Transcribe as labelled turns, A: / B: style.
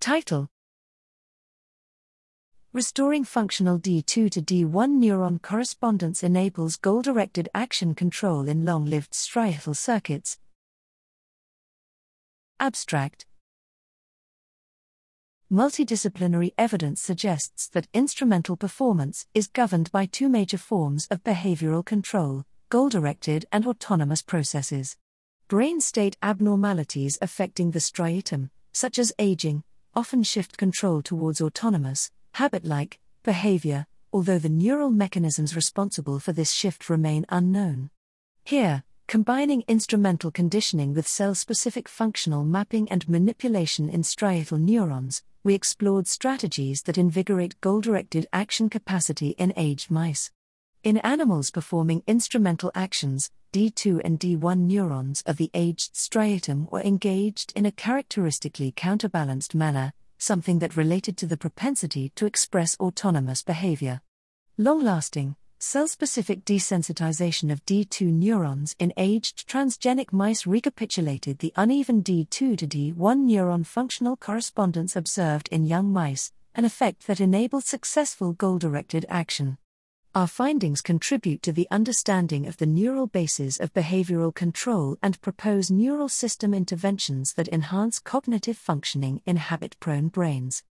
A: Title Restoring functional D2 to D1 neuron correspondence enables goal directed action control in long lived striatal circuits. Abstract Multidisciplinary evidence suggests that instrumental performance is governed by two major forms of behavioral control goal directed and autonomous processes. Brain state abnormalities affecting the striatum, such as aging, often shift control towards autonomous, habit like, behavior, although the neural mechanisms responsible for this shift remain unknown. Here, combining instrumental conditioning with cell specific functional mapping and manipulation in striatal neurons, we explored strategies that invigorate goal directed action capacity in aged mice. In animals performing instrumental actions, D2 and D1 neurons of the aged striatum were engaged in a characteristically counterbalanced manner, something that related to the propensity to express autonomous behavior. Long lasting, cell specific desensitization of D2 neurons in aged transgenic mice recapitulated the uneven D2 to D1 neuron functional correspondence observed in young mice, an effect that enabled successful goal directed action. Our findings contribute to the understanding of the neural bases of behavioral control and propose neural system interventions that enhance cognitive functioning in habit prone brains.